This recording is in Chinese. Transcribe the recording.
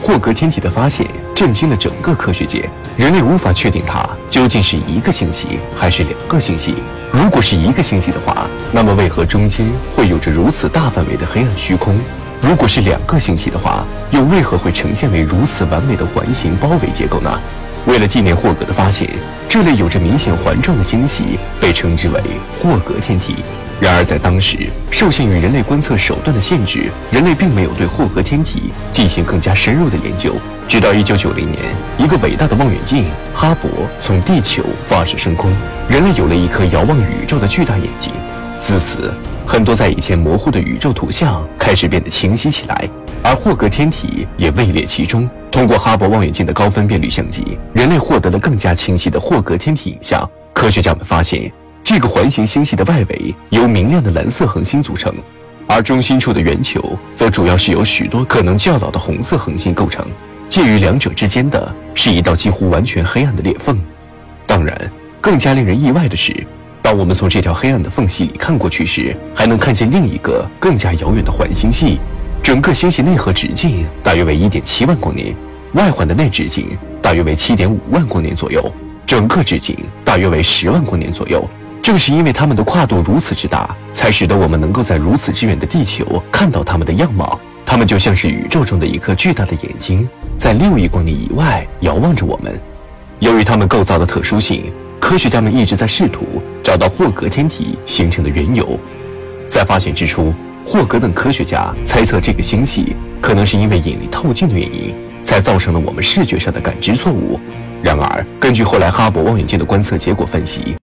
霍格天体的发现震惊了整个科学界，人类无法确定它究竟是一个星系还是两个星系。如果是一个星系的话，那么为何中间会有着如此大范围的黑暗虚空？如果是两个星系的话，又为何会呈现为如此完美的环形包围结构呢？为了纪念霍格的发现，这类有着明显环状的星系被称之为霍格天体。然而，在当时，受限于人类观测手段的限制，人类并没有对霍格天体进行更加深入的研究。直到1990年，一个伟大的望远镜——哈勃从地球发射升空，人类有了一颗遥望宇宙的巨大眼睛。自此，很多在以前模糊的宇宙图像开始变得清晰起来，而霍格天体也位列其中。通过哈勃望远镜的高分辨率相机，人类获得了更加清晰的霍格天体影像。科学家们发现。这个环形星系的外围由明亮的蓝色恒星组成，而中心处的圆球则主要是由许多可能较老的红色恒星构成。介于两者之间的是一道几乎完全黑暗的裂缝。当然，更加令人意外的是，当我们从这条黑暗的缝隙里看过去时，还能看见另一个更加遥远的环星系。整个星系内核直径大约为一点七万光年，外环的内直径大约为七点五万光年左右，整个直径大约为十万光年左右。正是因为它们的跨度如此之大，才使得我们能够在如此之远的地球看到它们的样貌。它们就像是宇宙中的一颗巨大的眼睛，在六亿光年以外遥望着我们。由于它们构造的特殊性，科学家们一直在试图找到霍格天体形成的缘由。在发现之初，霍格等科学家猜测这个星系可能是因为引力透镜的原因，才造成了我们视觉上的感知错误。然而，根据后来哈勃望远镜的观测结果分析，